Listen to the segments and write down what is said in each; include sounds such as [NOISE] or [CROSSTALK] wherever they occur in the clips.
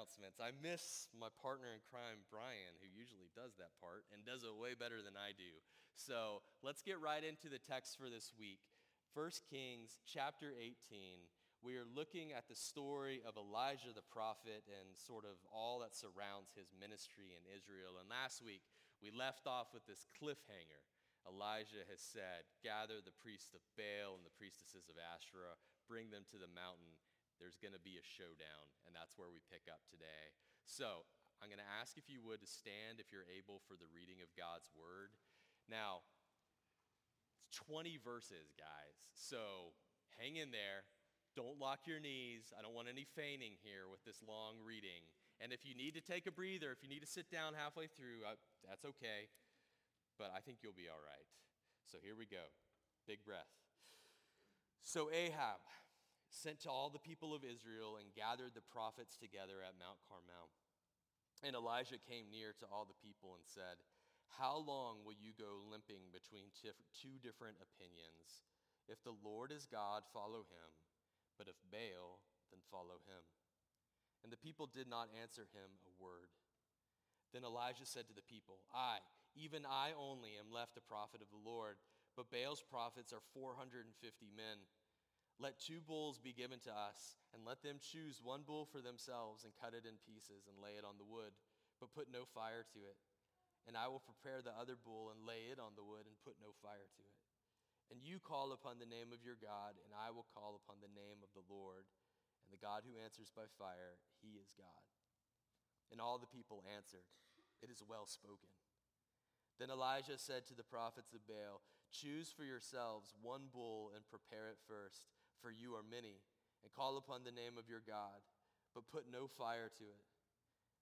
announcements. I miss my partner in crime, Brian, who usually does that part and does it way better than I do. So let's get right into the text for this week. 1 Kings chapter 18. We are looking at the story of Elijah the prophet and sort of all that surrounds his ministry in Israel. And last week, we left off with this cliffhanger. Elijah has said, Gather the priests of Baal and the priestesses of Asherah, bring them to the mountain there's going to be a showdown, and that's where we pick up today. So I'm going to ask if you would to stand if you're able for the reading of God's word. Now, it's 20 verses, guys. So hang in there. Don't lock your knees. I don't want any feigning here with this long reading. And if you need to take a breather, if you need to sit down halfway through, uh, that's okay. But I think you'll be all right. So here we go. Big breath. So Ahab sent to all the people of Israel and gathered the prophets together at Mount Carmel. And Elijah came near to all the people and said, How long will you go limping between two different opinions? If the Lord is God, follow him, but if Baal, then follow him. And the people did not answer him a word. Then Elijah said to the people, I, even I only, am left a prophet of the Lord, but Baal's prophets are 450 men. Let two bulls be given to us, and let them choose one bull for themselves and cut it in pieces and lay it on the wood, but put no fire to it. And I will prepare the other bull and lay it on the wood and put no fire to it. And you call upon the name of your God, and I will call upon the name of the Lord. And the God who answers by fire, he is God. And all the people answered, It is well spoken. Then Elijah said to the prophets of Baal, Choose for yourselves one bull and prepare it first for you are many, and call upon the name of your God, but put no fire to it.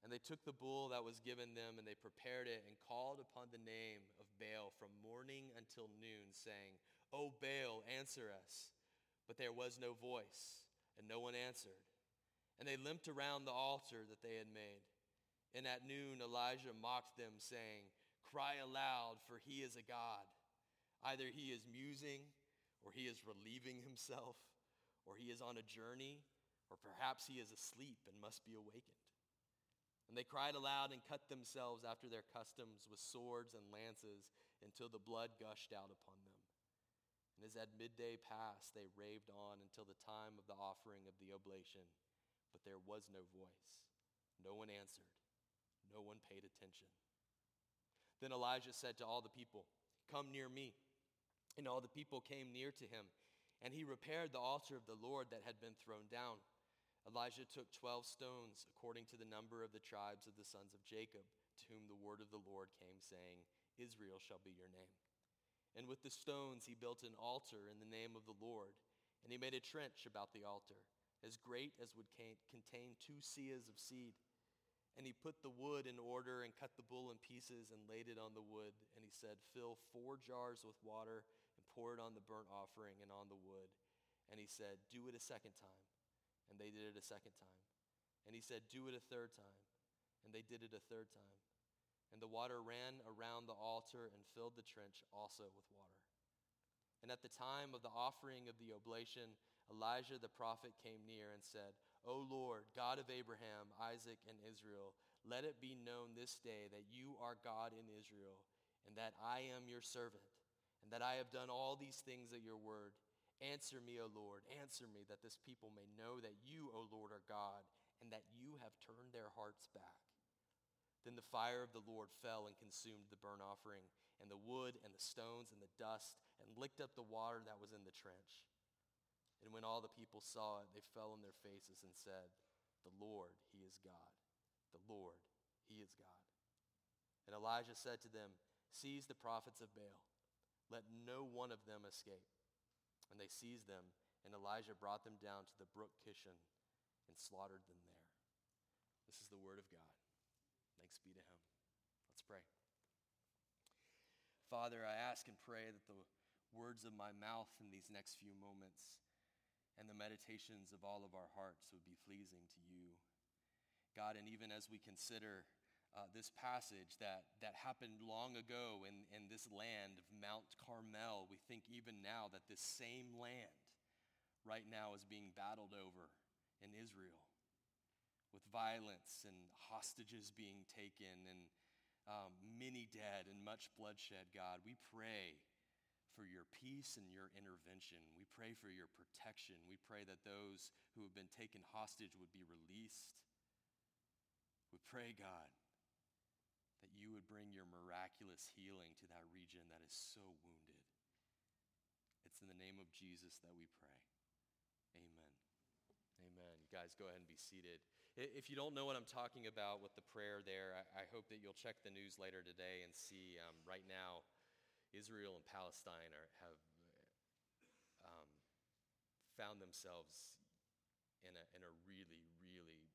And they took the bull that was given them, and they prepared it, and called upon the name of Baal from morning until noon, saying, O Baal, answer us. But there was no voice, and no one answered. And they limped around the altar that they had made. And at noon Elijah mocked them, saying, Cry aloud, for he is a God. Either he is musing, or he is relieving himself, or he is on a journey, or perhaps he is asleep and must be awakened. And they cried aloud and cut themselves after their customs with swords and lances until the blood gushed out upon them. And as at midday passed, they raved on until the time of the offering of the oblation. But there was no voice. No one answered. No one paid attention. Then Elijah said to all the people, Come near me. And all the people came near to him, and he repaired the altar of the Lord that had been thrown down. Elijah took 12 stones, according to the number of the tribes of the sons of Jacob, to whom the word of the Lord came, saying, Israel shall be your name. And with the stones he built an altar in the name of the Lord, and he made a trench about the altar, as great as would contain two seahs of seed. And he put the wood in order and cut the bull in pieces and laid it on the wood. And he said, Fill four jars with water pour it on the burnt offering and on the wood. And he said, Do it a second time. And they did it a second time. And he said, Do it a third time. And they did it a third time. And the water ran around the altar and filled the trench also with water. And at the time of the offering of the oblation, Elijah the prophet came near and said, O Lord, God of Abraham, Isaac, and Israel, let it be known this day that you are God in Israel, and that I am your servant, and that I have done all these things at your word. Answer me, O Lord, answer me, that this people may know that you, O Lord, are God, and that you have turned their hearts back. Then the fire of the Lord fell and consumed the burnt offering, and the wood, and the stones, and the dust, and licked up the water that was in the trench. And when all the people saw it, they fell on their faces and said, The Lord, He is God. The Lord, He is God. And Elijah said to them, Seize the prophets of Baal. Let no one of them escape. And they seized them, and Elijah brought them down to the brook Kishon and slaughtered them there. This is the word of God. Thanks be to him. Let's pray. Father, I ask and pray that the words of my mouth in these next few moments and the meditations of all of our hearts would be pleasing to you. God, and even as we consider uh, this passage that, that happened long ago in, in this land of Mount Carmel, we think even now that this same land right now is being battled over in Israel. with violence and hostages being taken and um, many dead and much bloodshed, God, we pray for your peace and your intervention. We pray for your protection. We pray that those who have been taken hostage would be released. We pray, God, you would bring your miraculous healing to that region that is so wounded. It's in the name of Jesus that we pray. Amen. Amen. You guys go ahead and be seated. If you don't know what I'm talking about with the prayer there, I, I hope that you'll check the news later today and see um, right now Israel and Palestine are, have um, found themselves in a, in a really, really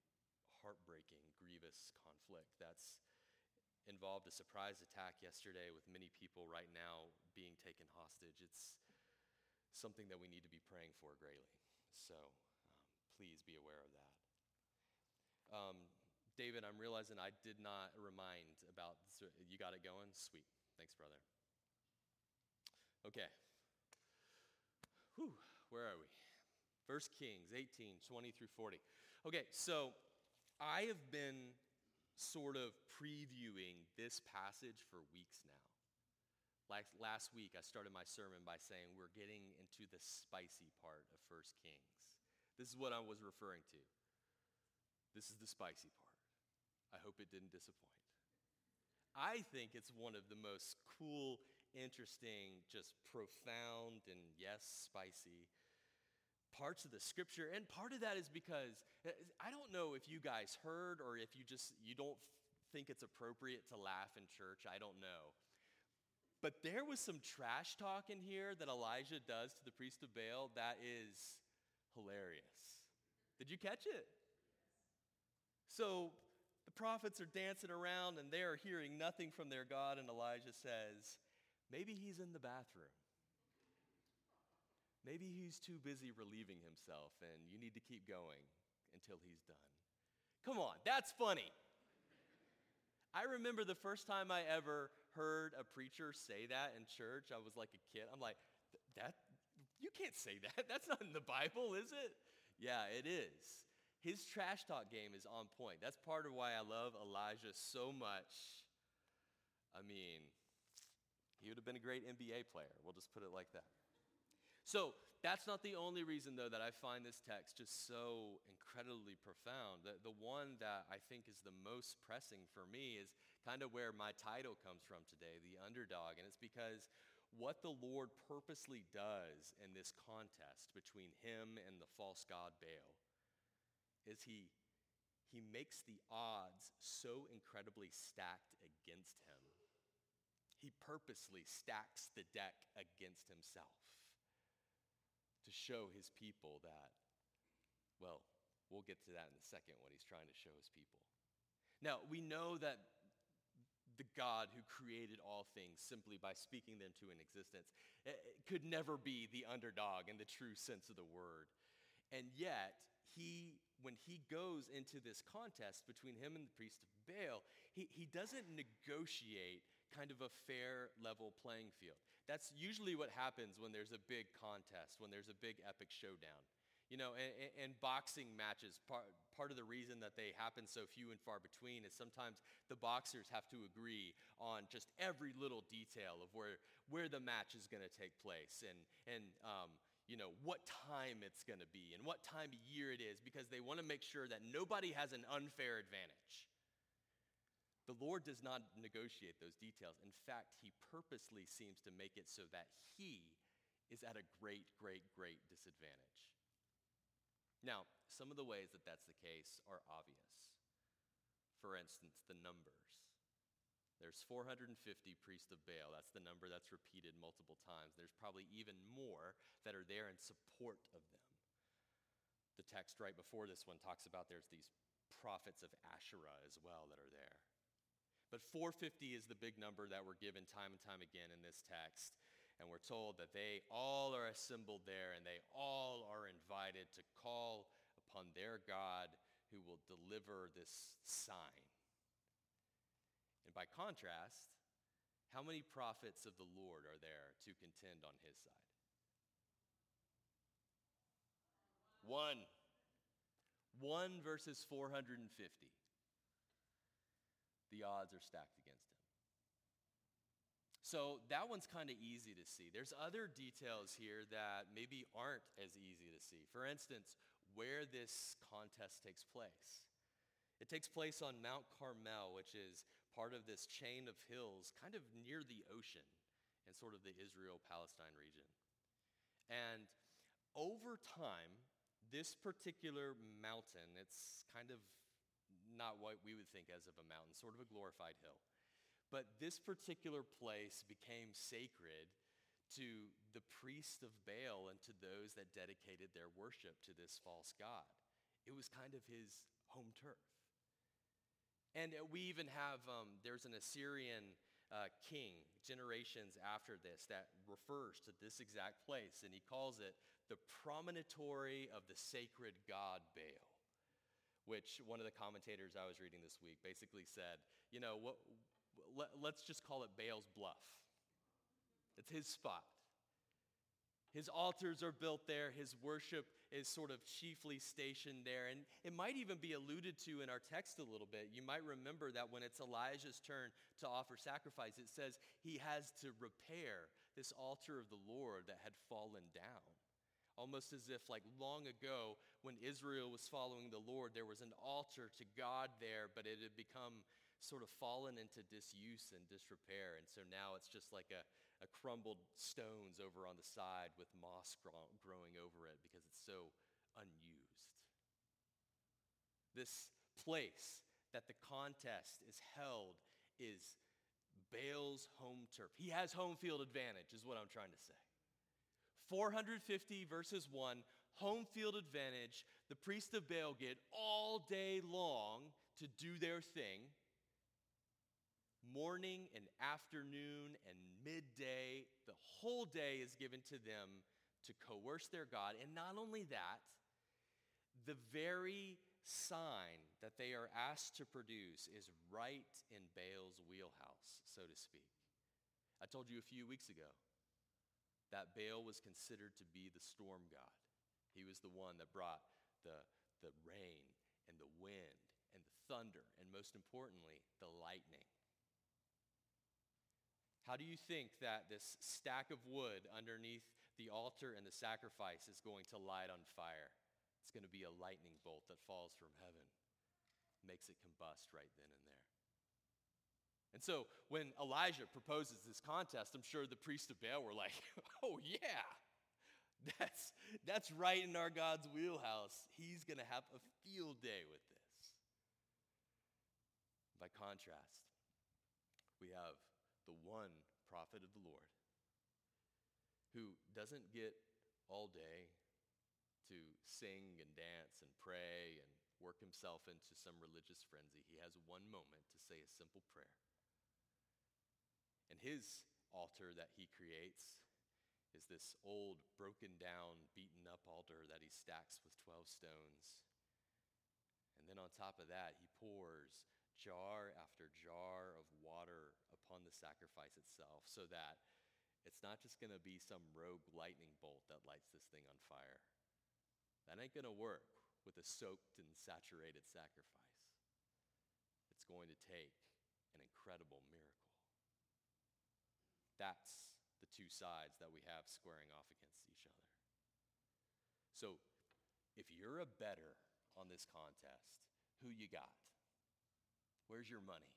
heartbreaking, grievous conflict that's involved a surprise attack yesterday with many people right now being taken hostage. It's something that we need to be praying for greatly. So um, please be aware of that. Um, David, I'm realizing I did not remind about, you got it going? Sweet. Thanks, brother. Okay. Whew, where are we? First Kings 18, 20 through 40. Okay, so I have been sort of previewing this passage for weeks now. Like last week, I started my sermon by saying we're getting into the spicy part of First Kings. This is what I was referring to. This is the spicy part. I hope it didn't disappoint. I think it's one of the most cool, interesting, just profound, and yes, spicy parts of the scripture and part of that is because uh, i don't know if you guys heard or if you just you don't think it's appropriate to laugh in church i don't know. But there was some trash talk in here that elijah does to the priest of baal that is hilarious. Did you catch it? So the prophets are dancing around and they are hearing nothing from their god and elijah says maybe he's in the bathroom Maybe he's too busy relieving himself and you need to keep going until he's done. Come on, that's funny. I remember the first time I ever heard a preacher say that in church. I was like a kid. I'm like, that you can't say that. [LAUGHS] That's not in the Bible, is it? Yeah, it is. His trash talk game is on point. That's part of why I love Elijah so much. I mean, he would have been a great NBA player. We'll just put it like that. So that's not the only reason, though, that I find this text just so incredibly profound. The, the one that I think is the most pressing for me is kind of where my title comes from today, the underdog. And it's because what the Lord purposely does in this contest between him and the false god Baal is he, he makes the odds so incredibly stacked against him. He purposely stacks the deck against himself to show his people that, well, we'll get to that in a second, what he's trying to show his people. Now, we know that the God who created all things simply by speaking them to an existence eh, eh, could never be the underdog in the true sense of the word. And yet, he, when he goes into this contest between him and the priest of Baal, he, he doesn't negotiate kind of a fair level playing field. That's usually what happens when there's a big contest, when there's a big epic showdown. You know, and, and, boxing matches, part, part of the reason that they happen so few and far between is sometimes the boxers have to agree on just every little detail of where, where the match is going to take place and, and um, you know, what time it's going to be and what time of year it is because they want to make sure that nobody has an unfair advantage. The Lord does not negotiate those details. In fact, He purposely seems to make it so that He is at a great, great, great disadvantage. Now, some of the ways that that's the case are obvious. For instance, the numbers. There's 450 priests of Baal. That's the number that's repeated multiple times. There's probably even more that are there in support of them. The text right before this one talks about there's these prophets of Asherah as well that are there. But 450 is the big number that we're given time and time again in this text. And we're told that they all are assembled there and they all are invited to call upon their God who will deliver this sign. And by contrast, how many prophets of the Lord are there to contend on his side? One. 1 versus 450. The odds are stacked against him. So that one's kind of easy to see. There's other details here that maybe aren't as easy to see. For instance, where this contest takes place. It takes place on Mount Carmel, which is part of this chain of hills kind of near the ocean in sort of the Israel Palestine region. And over time, this particular mountain, it's kind of not what we would think as of a mountain, sort of a glorified hill. But this particular place became sacred to the priest of Baal and to those that dedicated their worship to this false god. It was kind of his home turf. And we even have, um, there's an Assyrian uh, king generations after this that refers to this exact place, and he calls it the promontory of the sacred god Baal, which one of the commentators I was reading this week basically said, you know, what, let, let's just call it Baal's bluff. It's his spot. His altars are built there. His worship is sort of chiefly stationed there. And it might even be alluded to in our text a little bit. You might remember that when it's Elijah's turn to offer sacrifice, it says he has to repair this altar of the Lord that had fallen down. Almost as if, like long ago, when Israel was following the Lord, there was an altar to God there, but it had become sort of fallen into disuse and disrepair. And so now it's just like a, a crumbled stones over on the side with moss growing over it because it's so unused. This place that the contest is held is Baal's home turf. He has home field advantage, is what I'm trying to say. 450 verses 1, home field advantage. The priests of Baal get all day long to do their thing morning and afternoon and midday. The whole day is given to them to coerce their God. And not only that, the very sign that they are asked to produce is right in Baal's wheelhouse, so to speak. I told you a few weeks ago that Baal was considered to be the storm god. He was the one that brought the, the rain and the wind and the thunder, and most importantly, the lightning. How do you think that this stack of wood underneath the altar and the sacrifice is going to light on fire? It's going to be a lightning bolt that falls from heaven, makes it combust right then and there. And so when Elijah proposes this contest, I'm sure the priests of Baal were like, [LAUGHS] oh, yeah, that's, that's right in our God's wheelhouse. He's going to have a field day with this. By contrast, we have the one prophet of the Lord who doesn't get all day to sing and dance and pray and work himself into some religious frenzy. He has one moment to say a simple prayer. And his altar that he creates is this old, broken down, beaten up altar that he stacks with 12 stones. And then on top of that, he pours jar after jar of water upon the sacrifice itself so that it's not just going to be some rogue lightning bolt that lights this thing on fire. That ain't going to work with a soaked and saturated sacrifice. It's going to take an incredible miracle. That's the two sides that we have squaring off against each other. So, if you're a better on this contest, who you got? Where's your money?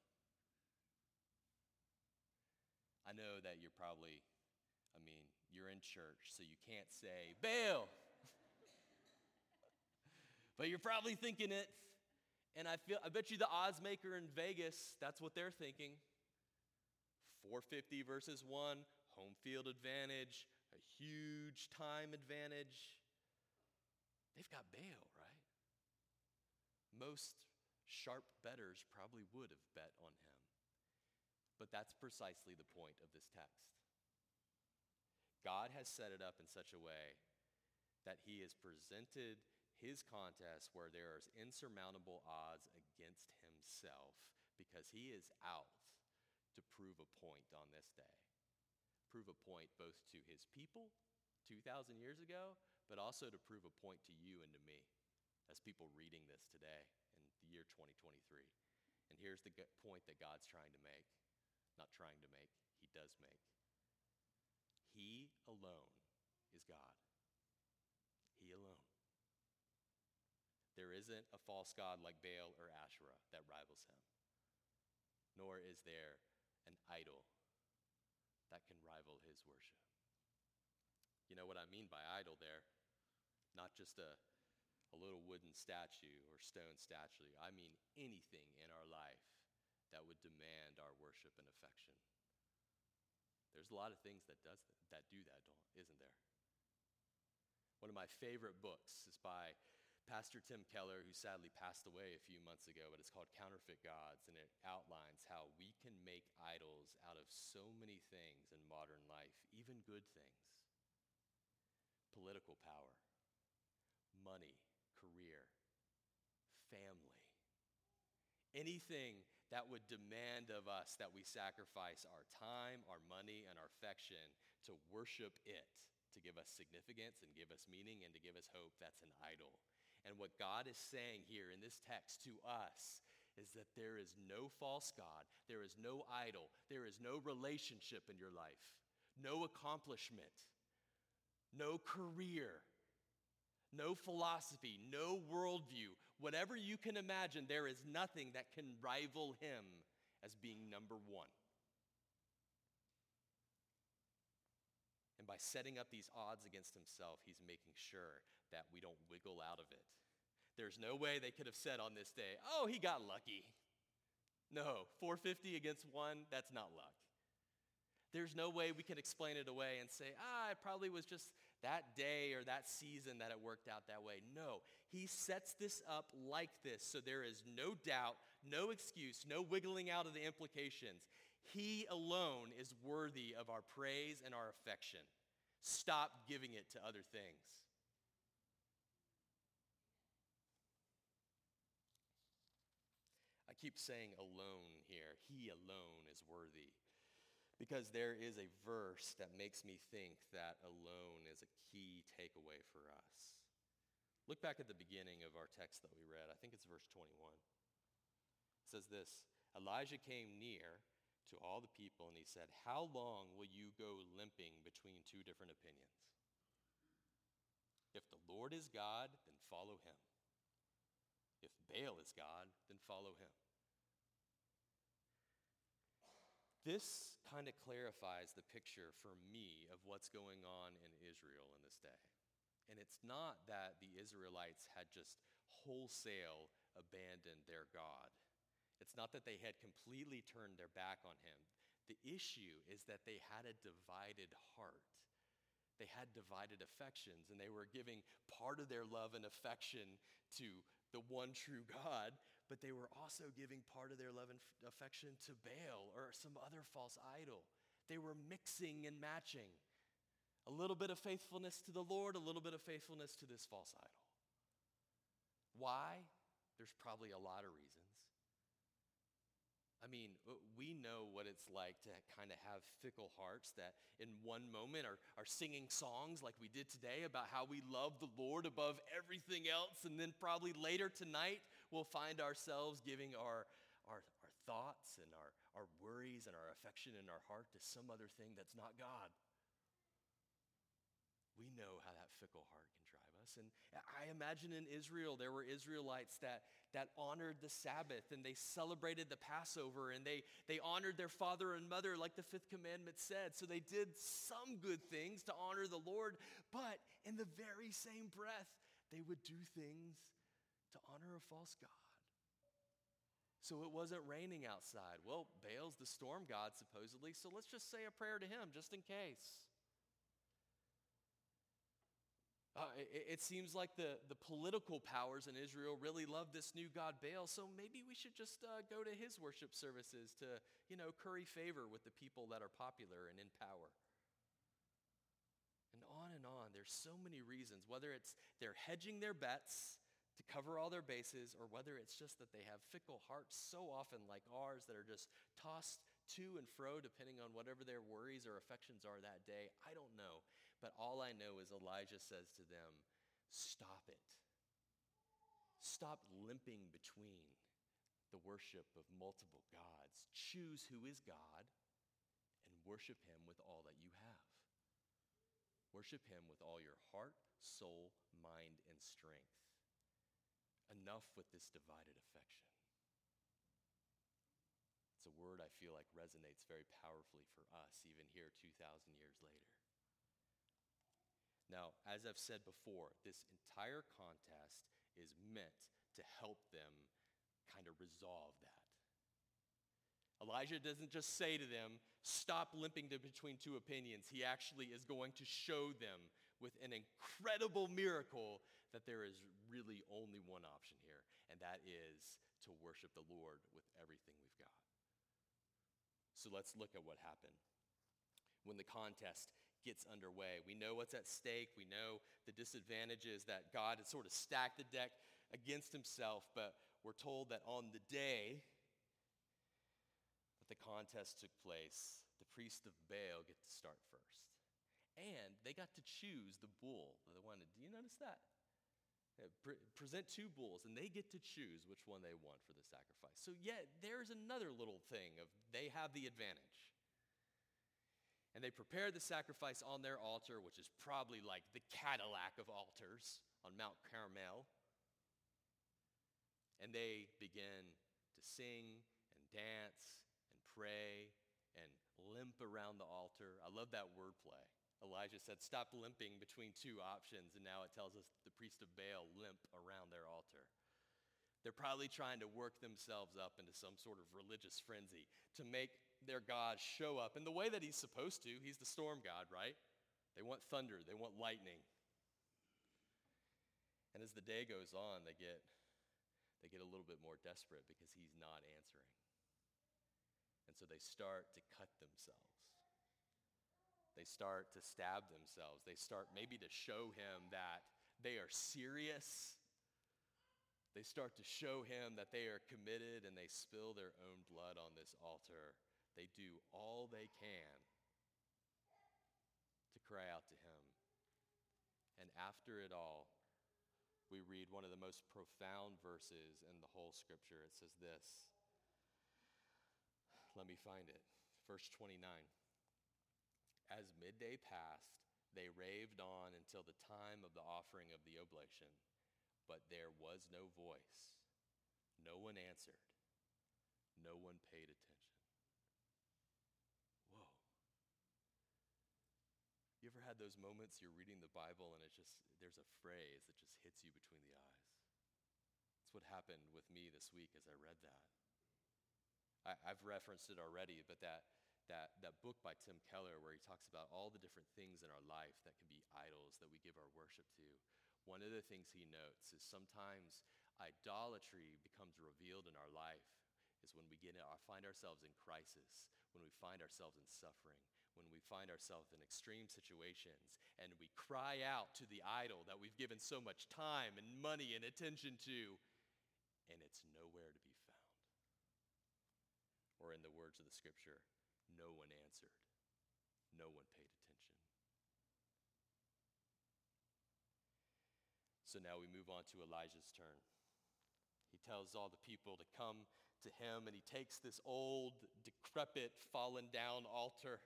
I know that you're probably, I mean, you're in church, so you can't say, Baal! [LAUGHS] but you're probably thinking it. And I feel I bet you the odds maker in Vegas, that's what they're thinking. 450 versus 1, home field advantage, a huge time advantage. They've got Baal, right? Most sharp betters probably would have bet on him. But that's precisely the point of this text. God has set it up in such a way that he has presented his contest where there is insurmountable odds against himself because he is out to prove a point on this day. Prove a point both to his people 2,000 years ago, but also to prove a point to you and to me as people reading this today in the year 2023. And here's the point that God's trying to make not trying to make, He does make. He alone is God. He alone. There isn't a false god like Baal or Asherah that rivals him, nor is there an idol that can rival his worship. You know what I mean by idol there? Not just a, a little wooden statue or stone statue. I mean anything in our life that would demand our worship and affection. There's a lot of things that does that, do that do that, isn't there? One of my favorite books is by Pastor Tim Keller, who sadly passed away a few months ago, but it's called Counterfeit Gods, and it outlines how we can make idols out of so many things in modern life, even good things political power, money, career, family. Anything that would demand of us that we sacrifice our time, our money, and our affection to worship it, to give us significance and give us meaning and to give us hope, that's an idol. And what God is saying here in this text to us is that there is no false God, there is no idol, there is no relationship in your life, no accomplishment no career, no philosophy, no worldview, whatever you can imagine, there is nothing that can rival him as being number one. And by setting up these odds against himself, he's making sure that we don't wiggle out of it. There's no way they could have said on this day, oh, he got lucky. No, 450 against one, that's not luck. There's no way we can explain it away and say, ah, it probably was just that day or that season that it worked out that way. No, he sets this up like this so there is no doubt, no excuse, no wiggling out of the implications. He alone is worthy of our praise and our affection. Stop giving it to other things. I keep saying alone here. He alone is worthy because there is a verse that makes me think that alone is a key takeaway for us. Look back at the beginning of our text that we read. I think it's verse 21. It says this Elijah came near to all the people and he said, How long will you go limping between two different opinions? If the Lord is God, then follow him. If Baal is God, then follow him. This kind of clarifies the picture for me of what's going on in Israel in this day. And it's not that the Israelites had just wholesale abandoned their God. It's not that they had completely turned their back on him. The issue is that they had a divided heart. They had divided affections, and they were giving part of their love and affection to the one true God, but they were also giving part of their love and affection to Baal or some other false idol. They were mixing and matching. A little bit of faithfulness to the Lord, a little bit of faithfulness to this false idol. Why? There's probably a lot of reasons. I mean, uh, we know what it's like to kind of have fickle hearts that in one moment are, are singing songs like we did today about how we love the Lord above everything else. And then probably later tonight, we'll find ourselves giving our, our, our thoughts and our, our worries and our affection in our heart to some other thing that's not God. We know how that fickle heart can us. And I imagine in Israel, there were Israelites that, that honored the Sabbath and they celebrated the Passover and they, they honored their father and mother, like the fifth commandment said. So they did some good things to honor the Lord, but in the very same breath, they would do things to honor a false God. So it wasn't raining outside. Well, Baal's the storm god, supposedly, so let's just say a prayer to him just in case. Uh, it, it, seems like the, the political powers in Israel really love this new god Baal, so maybe we should just uh, go to his worship services to, you know, curry favor with the people that are popular and in power. And on and on. There's so many reasons, whether it's they're hedging their bets to cover all their bases, or whether it's just that they have fickle hearts so often like ours that are just tossed to and fro depending on whatever their worries or affections are that day. I don't know. But all I know is Elijah says to them, Stop it. Stop limping between the worship of multiple gods. Choose who is God and worship him with all that you have. Worship him with all your heart, soul, mind, and strength. Enough with this divided affection. It's a word I feel like resonates very powerfully for us, even here 2,000 years later. Now, as I've said before, this entire contest is meant to help them kind of resolve that. Elijah doesn't just say to them, stop limping between two opinions. He actually is going to show them with an incredible miracle that there is really only one option here, and that is to worship the Lord with everything we've got. So let's look at what happened when the contest gets underway. We know what's at stake. We know the disadvantages that God had sort of stacked the deck against himself, but we're told that on the day that the contest took place, the priest of Baal get to start first. And they got to choose the bull that they wanted. Do you notice that? Pre- present two bulls, and they get to choose which one they want for the sacrifice. So, yet, there's another little thing of they have the advantage. And they prepare the sacrifice on their altar, which is probably like the Cadillac of altars on Mount Carmel and they begin to sing and dance and pray and limp around the altar. I love that wordplay. Elijah said, Stop limping between two options, and now it tells us the priest of Baal limp around their altar. They're probably trying to work themselves up into some sort of religious frenzy to make their God show up in the way that he's supposed to. He's the storm God, right? They want thunder, they want lightning. And as the day goes on, they get they get a little bit more desperate because he's not answering. And so they start to cut themselves. They start to stab themselves. They start maybe to show him that they are serious. They start to show him that they are committed and they spill their own blood on this altar. They do all they can to cry out to him. And after it all, we read one of the most profound verses in the whole scripture. It says this. Let me find it. Verse 29. As midday passed, they raved on until the time of the offering of the oblation, but there was no voice. No one answered. No one paid attention. You ever had those moments you're reading the Bible and it's just, there's a phrase that just hits you between the eyes? That's what happened with me this week as I read that. I, have referenced it already, but that, that, that book by Tim Keller where he talks about all the different things in our life that can be idols that we give our worship to. One of the things he notes is sometimes idolatry becomes revealed in our life is when we get in, find ourselves in crisis, when we find ourselves in suffering, when we find ourselves in extreme situations and we cry out to the idol that we've given so much time and money and attention to, and it's nowhere to be found. Or, in the words of the scripture, no one answered, no one paid attention. So now we move on to Elijah's turn. He tells all the people to come to him, and he takes this old, decrepit, fallen down altar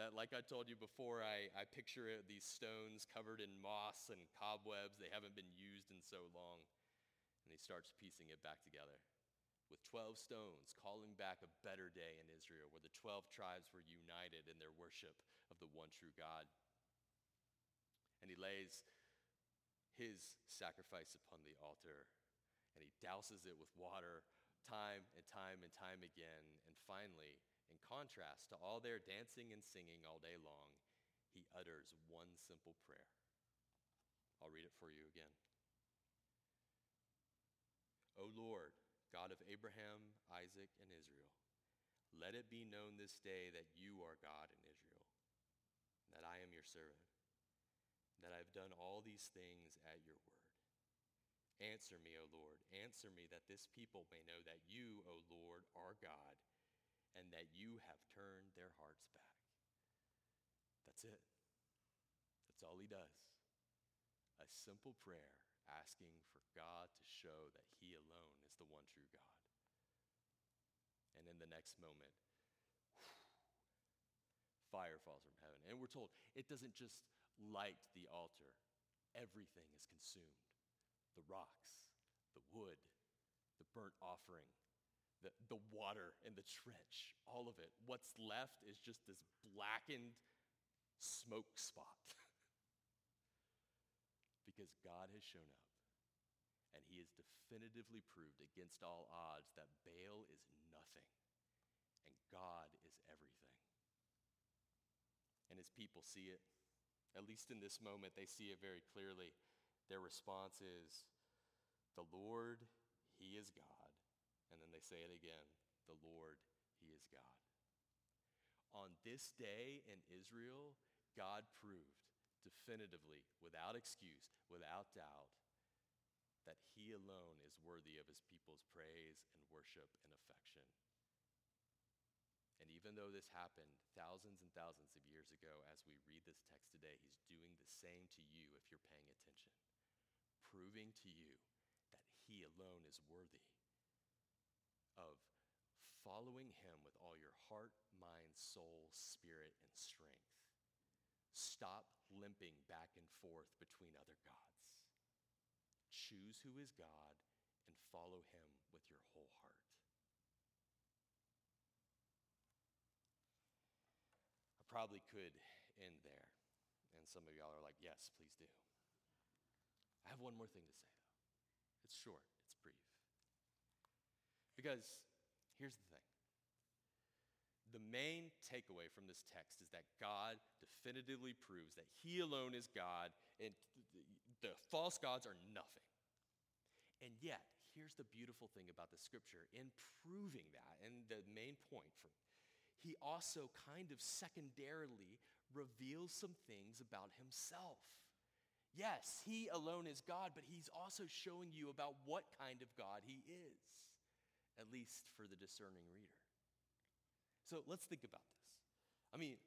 that, like I told you before, I, I picture it, these stones covered in moss and cobwebs. They haven't been used in so long. And he starts piecing it back together with 12 stones, calling back a better day in Israel where the 12 tribes were united in their worship of the one true God. And he lays his sacrifice upon the altar and he douses it with water time and time and time again. And finally, in contrast to all their dancing and singing all day long, he utters one simple prayer. I'll read it for you again. O Lord, God of Abraham, Isaac, and Israel, let it be known this day that you are God in Israel, that I am your servant, that I have done all these things at your word. Answer me, O Lord, answer me that this people may know that you, O Lord, are God and that you have turned their hearts back. That's it. That's all he does. A simple prayer asking for God to show that He alone is the one true God. And in the next moment, fire falls from heaven. And we're told it doesn't just light the altar, everything is consumed the rocks, the wood, the burnt offering, the, the water and the trench, all of it. What's left is just this blackened smoke spot. [LAUGHS] because God has shown up and he has definitively proved against all odds that Baal is nothing and God is everything. And his people see it. At least in this moment, they see it very clearly. Their response is, The Lord, He is God. And then they say it again, The Lord, He is God. On this day in Israel, God proved definitively, without excuse, without doubt, that He alone is worthy of His people's praise and worship and affection. And even though this happened thousands and thousands of years ago, as we read this text today, he's doing the same to you if you're paying attention, proving to you that he alone is worthy of following him with all your heart, mind, soul, spirit, and strength. Stop limping back and forth between other gods. Choose who is God and follow him with your whole heart. I probably could end there. And some of y'all are like, yes, please do. I have one more thing to say, though. It's short, it's brief. Because here's the thing the main takeaway from this text is that God definitively proves that He alone is God and the false gods are nothing. And yet, here's the beautiful thing about the scripture in proving that, and the main point for he also kind of secondarily reveals some things about himself. Yes, he alone is God, but he's also showing you about what kind of God he is, at least for the discerning reader. So let's think about this. I mean,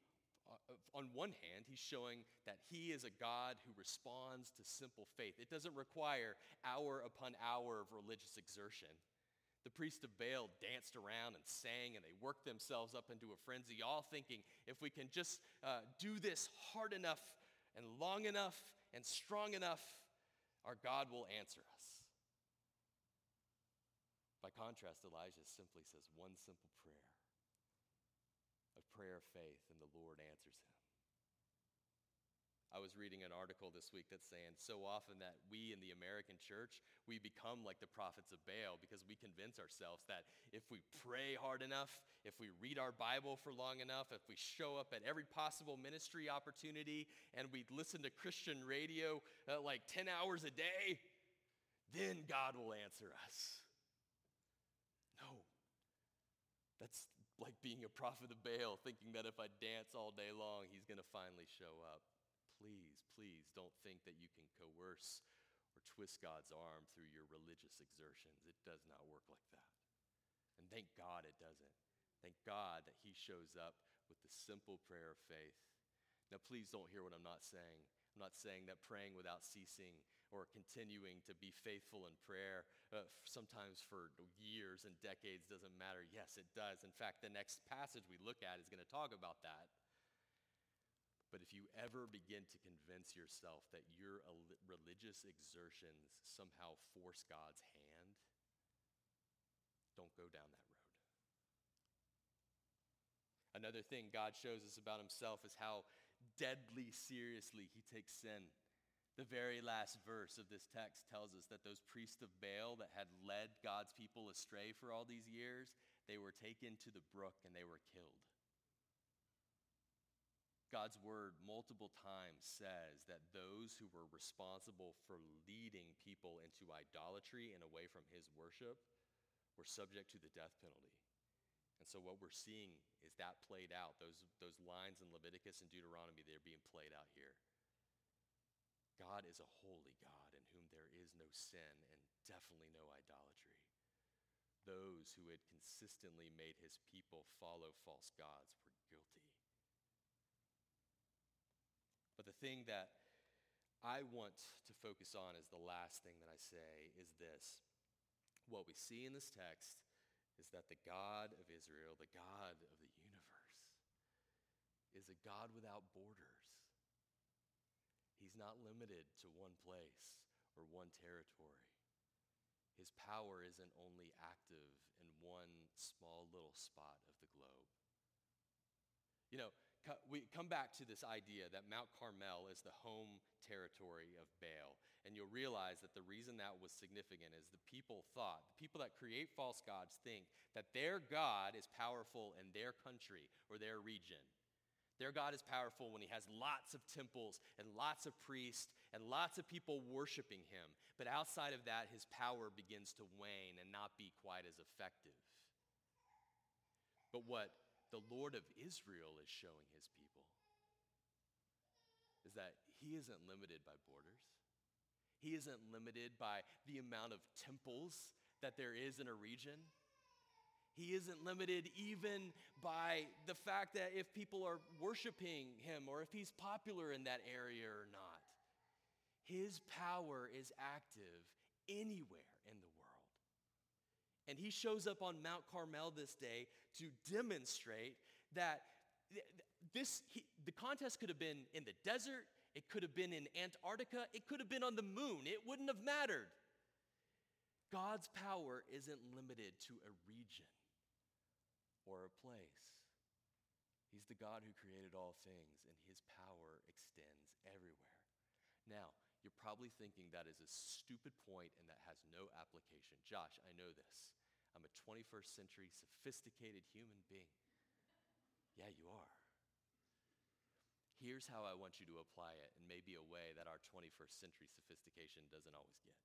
uh, on one hand, he's showing that he is a God who responds to simple faith. It doesn't require hour upon hour of religious exertion. The priests of Baal danced around and sang, and they worked themselves up into a frenzy, all thinking if we can just uh, do this hard enough and long enough and strong enough, our God will answer. By contrast, Elijah simply says one simple prayer a prayer of faith, and the Lord answers him. I was reading an article this week that's saying so often that we in the American church, we become like the prophets of Baal because we convince ourselves that if we pray hard enough, if we read our Bible for long enough, if we show up at every possible ministry opportunity and we listen to Christian radio uh, like 10 hours a day, then God will answer us. No. That's like being a prophet of Baal, thinking that if I dance all day long, he's going to finally show up please, please don't think that you can coerce or twist God's arm through your religious exertions. It does not work like that. And thank God it doesn't. Thank God that He shows up with the simple prayer of faith. Now, please don't hear what I'm not saying. I'm not saying that praying without ceasing or continuing to be faithful in prayer, uh, sometimes for years and decades, doesn't matter. Yes, it does. In fact, the next passage we look at is going to talk about that. But if you ever begin to convince yourself that your religious exertions somehow force God's hand, don't go down that road. Another thing God shows us about himself is how deadly seriously he takes sin. The very last verse of this text tells us that those priests of Baal that had led God's people astray for all these years, they were taken to the brook and they were killed. God's word multiple times says that those who were responsible for leading people into idolatry and away from his worship were subject to the death penalty. And so what we're seeing is that played out. Those, those lines in Leviticus and Deuteronomy, they're being played out here. God is a holy God in whom there is no sin and definitely no idolatry. Those who had consistently made his people follow false gods were guilty. But the thing that I want to focus on as the last thing that I say is this. What we see in this text is that the God of Israel, the God of the universe, is a God without borders. He's not limited to one place or one territory. His power isn't only active in one small little spot of the globe. You know, we come back to this idea that Mount Carmel is the home territory of Baal. And you'll realize that the reason that was significant is the people thought, the people that create false gods think that their God is powerful in their country or their region. Their God is powerful when he has lots of temples and lots of priests and lots of people worshiping him. But outside of that, his power begins to wane and not be quite as effective. But what the Lord of Israel is showing his people is that he isn't limited by borders. He isn't limited by the amount of temples that there is in a region. He isn't limited even by the fact that if people are worshiping him or if he's popular in that area or not. His power is active anywhere in the world. and he shows up on Mount Carmel this day to demonstrate that this, he, the contest could have been in the desert, it could have been in Antarctica, it could have been on the moon. It wouldn't have mattered. God's power isn't limited to a region or a place. He's the God who created all things, and his power extends everywhere. Now, you're probably thinking that is a stupid point and that has no application. Josh, I know this. I'm a 21st century sophisticated human being. Yeah, you are. Here's how I want you to apply it in maybe a way that our 21st century sophistication doesn't always get.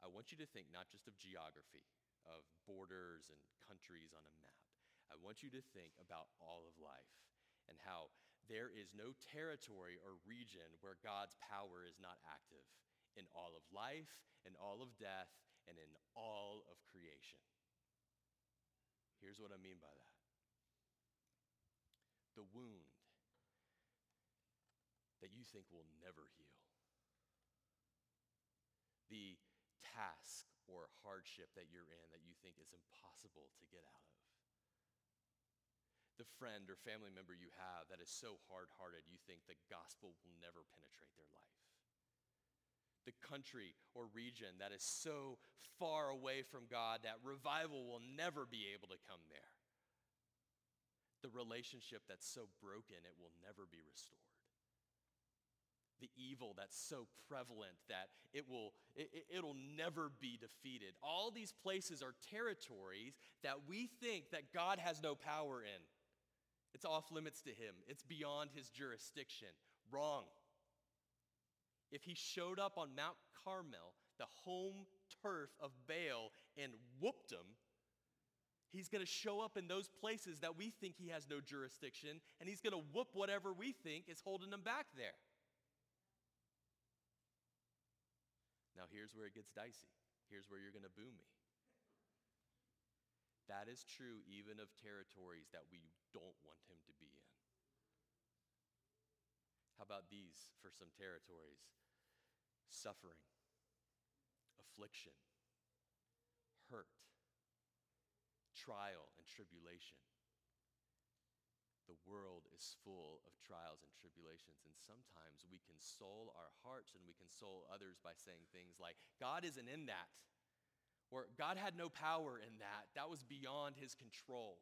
I want you to think not just of geography, of borders and countries on a map. I want you to think about all of life and how there is no territory or region where God's power is not active in all of life, in all of death, and in all of creation. Here's what I mean by that the wound that you think will never heal, the task or hardship that you're in that you think is impossible to get out of the friend or family member you have that is so hard hearted you think the gospel will never penetrate their life. The country or region that is so far away from God that revival will never be able to come there. The relationship that's so broken it will never be restored the evil that's so prevalent that it will it, it'll never be defeated all these places are territories that we think that god has no power in it's off limits to him, it's beyond his jurisdiction. Wrong. If he showed up on Mount Carmel, the home turf of Baal, and whooped him, he's going to show up in those places that we think he has no jurisdiction, and he's going to whoop whatever we think is holding him back there. Now, here's where it gets dicey. Here's where you're going to boo me. That is true even of territories that we don't want him to be in. How about these for some territories? Suffering, affliction, hurt, trial, and tribulation. The world is full of trials and tribulations, and sometimes we console our hearts and we console others by saying things like, God isn't in that or God had no power in that. That was beyond his control.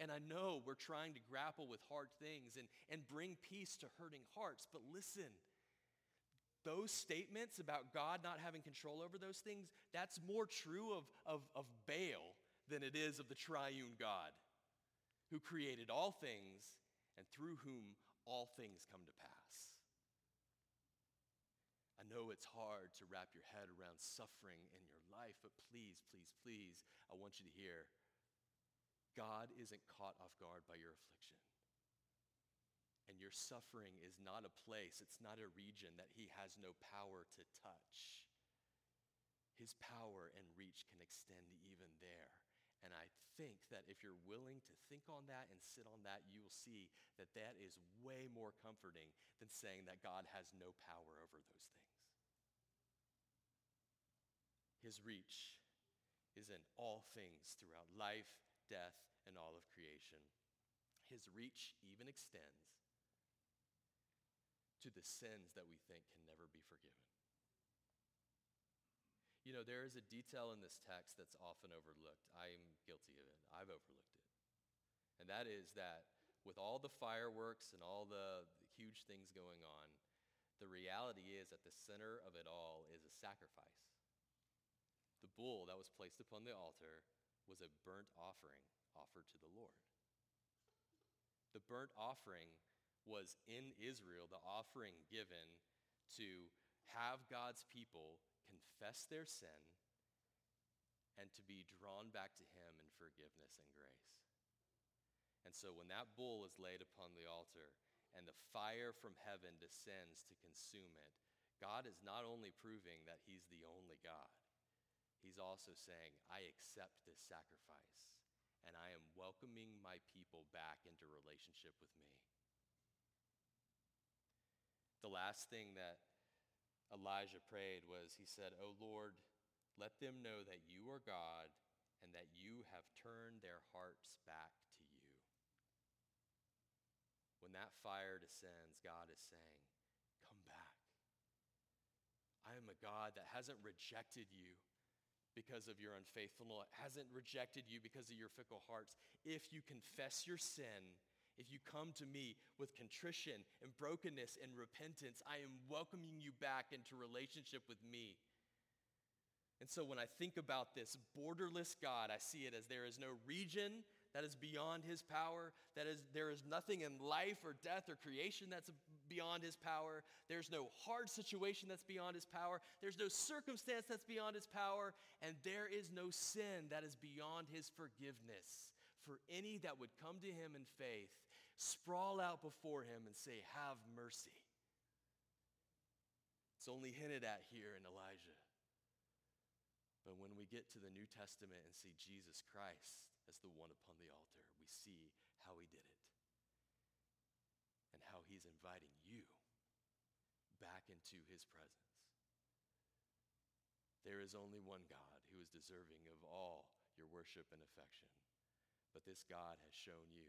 And I know we're trying to grapple with hard things and, and bring peace to hurting hearts, but listen, those statements about God not having control over those things, that's more true of, of, of Baal than it is of the triune God who created all things and through whom all things come to pass. I know it's hard to wrap your head around suffering in your life, but please, please, please, I want you to hear God isn't caught off guard by your affliction. And your suffering is not a place, it's not a region that He has no power to touch. His power and reach can extend even there. And I think that if you're willing to think on that and sit on that, you will see that that is way more comforting than saying that God has no power over those things. His reach is in all things throughout life, death, and all of creation. His reach even extends to the sins that we think can never be forgiven. You know, there is a detail in this text that's often overlooked. I'm guilty of it. I've overlooked it. And that is that with all the fireworks and all the, the huge things going on, the reality is at the center of it all is a sacrifice. The bull that was placed upon the altar was a burnt offering offered to the Lord. The burnt offering was in Israel, the offering given to have God's people confess their sin, and to be drawn back to Him in forgiveness and grace. And so when that bull is laid upon the altar and the fire from heaven descends to consume it, God is not only proving that He's the only God, He's also saying, I accept this sacrifice and I am welcoming my people back into relationship with me. The last thing that Elijah prayed was he said, Oh Lord, let them know that you are God and that you have turned their hearts back to you. When that fire descends, God is saying, Come back. I am a God that hasn't rejected you because of your unfaithfulness, hasn't rejected you because of your fickle hearts. If you confess your sin, if you come to me with contrition and brokenness and repentance, I am welcoming you back into relationship with me. And so when I think about this borderless God, I see it as there is no region that is beyond his power, that is there is nothing in life or death or creation that's beyond his power. There's no hard situation that's beyond his power. There's no circumstance that's beyond his power, and there is no sin that is beyond his forgiveness for any that would come to him in faith, sprawl out before him and say, Have mercy. It's only hinted at here in Elijah. But when we get to the New Testament and see Jesus Christ as the one upon the altar, we see how he did it and how he's inviting you back into his presence. There is only one God who is deserving of all your worship and affection. But this God has shown you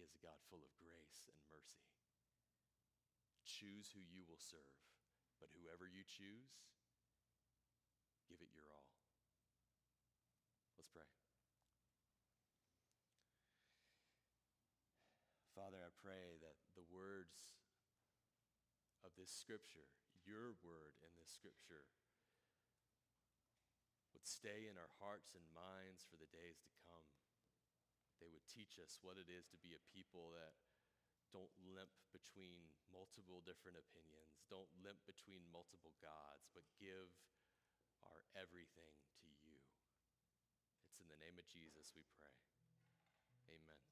He is a God full of grace and mercy. Choose who you will serve, but whoever you choose, give it your all. Let's pray. Father, I pray that the words of this scripture, your word in this scripture, would stay in our hearts and minds for the days to come. They would teach us what it is to be a people that don't limp between multiple different opinions, don't limp between multiple gods, but give our everything to you. It's in the name of Jesus we pray. Amen.